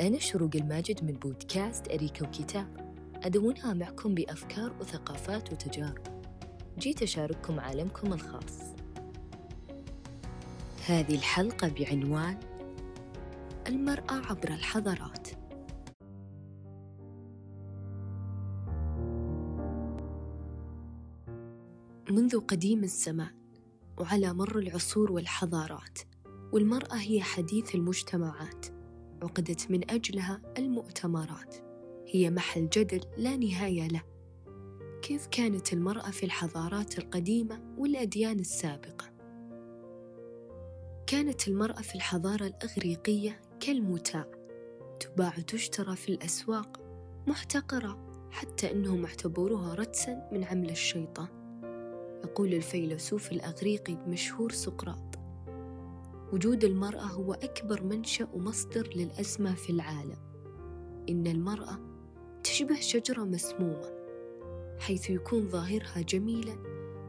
أنا شروق الماجد من بودكاست أريكة وكتاب أدونها معكم بأفكار وثقافات وتجارب. جيت أشارككم عالمكم الخاص. هذه الحلقة بعنوان المرأة عبر الحضارات. منذ قديم الزمان وعلى مر العصور والحضارات والمرأة هي حديث المجتمعات. عقدت من أجلها المؤتمرات. هي محل جدل لا نهاية له. كيف كانت المرأة في الحضارات القديمة والأديان السابقة؟ كانت المرأة في الحضارة الإغريقية كالمتاع. تباع وتشترى في الأسواق محتقرة حتى أنهم اعتبروها رجسا من عمل الشيطان. يقول الفيلسوف الأغريقي المشهور سقراط وجود المرأة هو أكبر منشأ ومصدر للأزمة في العالم. إن المرأة تشبه شجرة مسمومة حيث يكون ظاهرها جميلا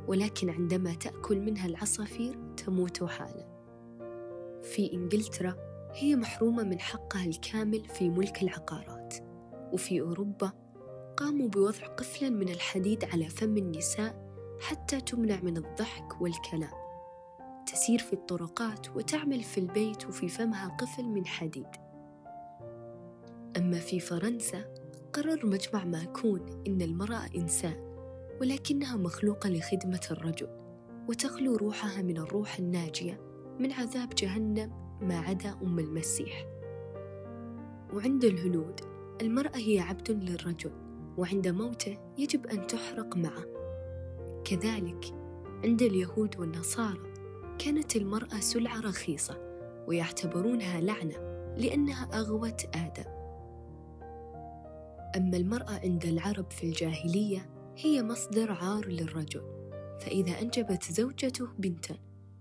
ولكن عندما تأكل منها العصافير تموت حالا. في إنجلترا هي محرومة من حقها الكامل في ملك العقارات وفي أوروبا قاموا بوضع قفلا من الحديد على فم النساء حتى تمنع من الضحك والكلام. تسير في الطرقات وتعمل في البيت وفي فمها قفل من حديد. أما في فرنسا قرر مجمع ماكون إن المرأة إنسان ولكنها مخلوقة لخدمة الرجل وتخلو روحها من الروح الناجية من عذاب جهنم ما عدا أم المسيح. وعند الهنود المرأة هي عبد للرجل وعند موته يجب أن تحرق معه. كذلك عند اليهود والنصارى كانت المرأة سلعة رخيصة ويعتبرونها لعنة لأنها أغوت آدم. أما المرأة عند العرب في الجاهلية هي مصدر عار للرجل فإذا أنجبت زوجته بنتا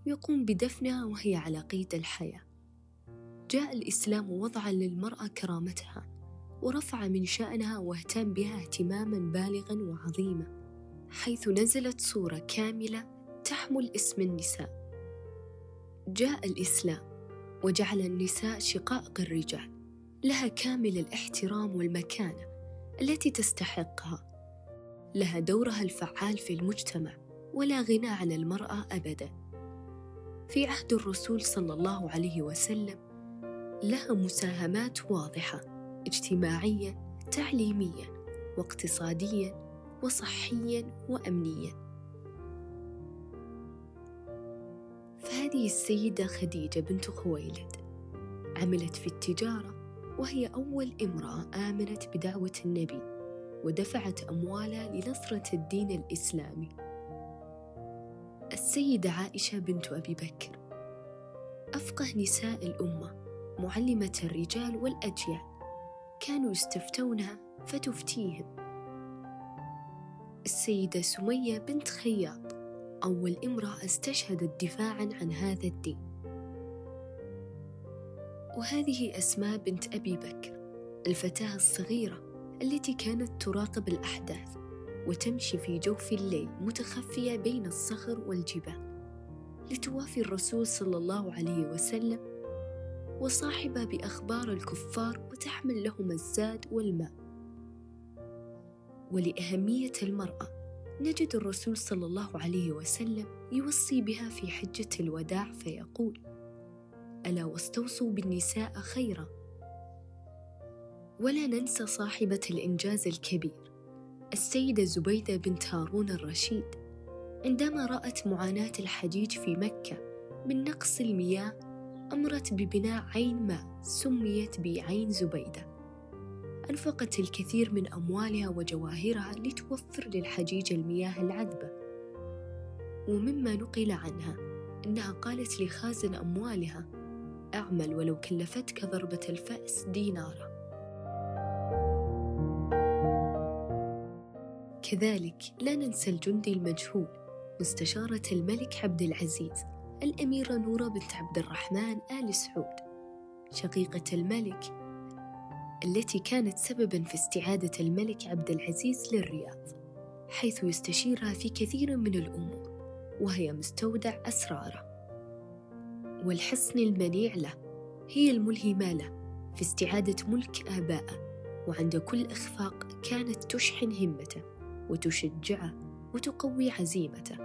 يقوم بدفنها وهي على قيد الحياة. جاء الإسلام ووضع للمرأة كرامتها ورفع من شأنها واهتم بها اهتماما بالغا وعظيما حيث نزلت صورة كاملة تحمل اسم النساء. جاء الإسلام وجعل النساء شقائق الرجال لها كامل الاحترام والمكانة التي تستحقها. لها دورها الفعال في المجتمع ولا غنى عن المرأة أبدا. في عهد الرسول صلى الله عليه وسلم لها مساهمات واضحة اجتماعيا تعليميا واقتصاديا وصحيا وأمنيا. هذه السيدة خديجة بنت خويلد. عملت في التجارة وهي أول امرأة آمنت بدعوة النبي ودفعت أموالها لنصرة الدين الإسلامي. السيدة عائشة بنت أبي بكر. أفقه نساء الأمة معلمة الرجال والأجيال. كانوا يستفتونها فتفتيهم. السيدة سمية بنت خياط. أول امرأة استشهدت دفاعا عن هذا الدين. وهذه أسماء بنت أبي بكر الفتاة الصغيرة التي كانت تراقب الأحداث وتمشي في جوف الليل متخفية بين الصخر والجبال. لتوافي الرسول صلى الله عليه وسلم وصاحبة بأخبار الكفار وتحمل لهم الزاد والماء. ولأهمية المرأة نجد الرسول صلى الله عليه وسلم يوصي بها في حجة الوداع فيقول: ألا واستوصوا بالنساء خيرا. ولا ننسى صاحبة الإنجاز الكبير السيدة زبيدة بنت هارون الرشيد عندما رأت معاناة الحجيج في مكة من نقص المياه أمرت ببناء عين ماء سميت بعين زبيدة أنفقت الكثير من أموالها وجواهرها لتوفر للحجيج المياه العذبة. ومما نقل عنها أنها قالت لخازن أموالها أعمل ولو كلفتك ضربة الفأس دينارا. كذلك لا ننسى الجندي المجهول مستشارة الملك عبد العزيز الأميرة نورة بنت عبد الرحمن آل سعود. شقيقة الملك التي كانت سببا في استعادة الملك عبد العزيز للرياض حيث يستشيرها في كثير من الأمور وهي مستودع أسراره. والحصن المنيع له هي الملهمة له في استعادة ملك آبائه وعند كل إخفاق كانت تشحن همته وتشجعه وتقوي عزيمته.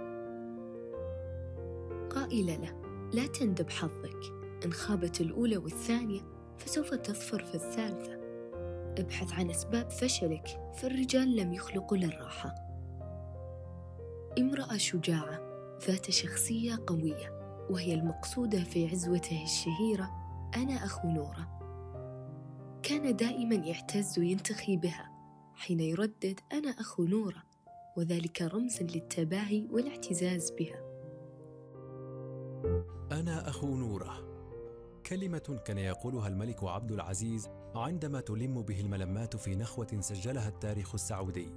قائلة له لا تندب حظك إن خابت الأولى والثانية فسوف تظفر في الثالثة. أبحث عن أسباب فشلك فالرجال لم يخلقوا للراحة امرأة شجاعة ذات شخصية قوية وهي المقصودة في عزوته الشهيرة أنا أخو نورة. كان دائما يعتز وينتخي بها حين يردد أنا أخو نورة وذلك رمز للتباهي والاعتزاز بها. أنا أخو نورة. كلمة كان يقولها الملك عبد العزيز عندما تلم به الملمات في نخوة سجلها التاريخ السعودي.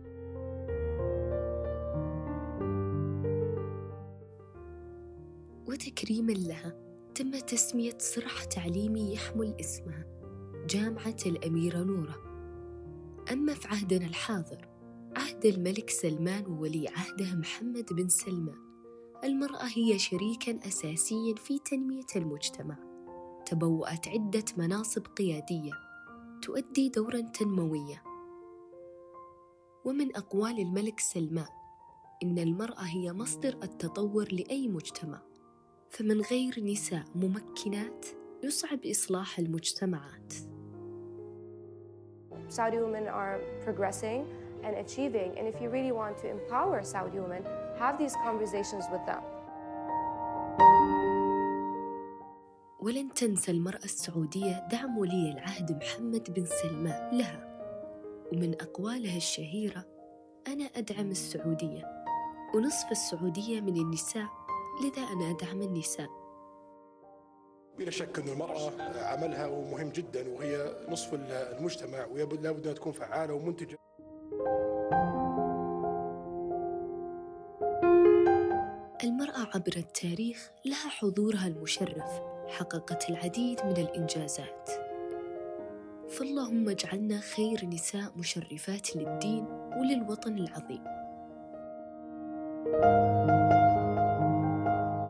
وتكريما لها تم تسمية صرح تعليمي يحمل اسمها جامعة الأميرة نورة. أما في عهدنا الحاضر عهد الملك سلمان وولي عهده محمد بن سلمان المرأة هي شريكا أساسيا في تنمية المجتمع. تبوأت عدة مناصب قيادية تؤدي دورا تنمويا ومن أقوال الملك سلمان إن المرأة هي مصدر التطور لأي مجتمع فمن غير نساء ممكنات يصعب إصلاح المجتمعات. Saudi women are progressing and achieving, and if you really want to empower Saudi women, have these conversations with them. ولن تنسى المرأة السعودية دعم ولي العهد محمد بن سلمان لها. ومن أقوالها الشهيرة أنا أدعم السعودية. ونصف السعودية من النساء لذا أنا أدعم النساء. بلا شك أن المرأة عملها مهم جدا وهي نصف المجتمع ولابد أنها تكون فعالة ومنتجة. المرأة عبر التاريخ لها حضورها المشرف. حققت العديد من الإنجازات. فاللهم اجعلنا خير نساء مشرفات للدين وللوطن العظيم. thank you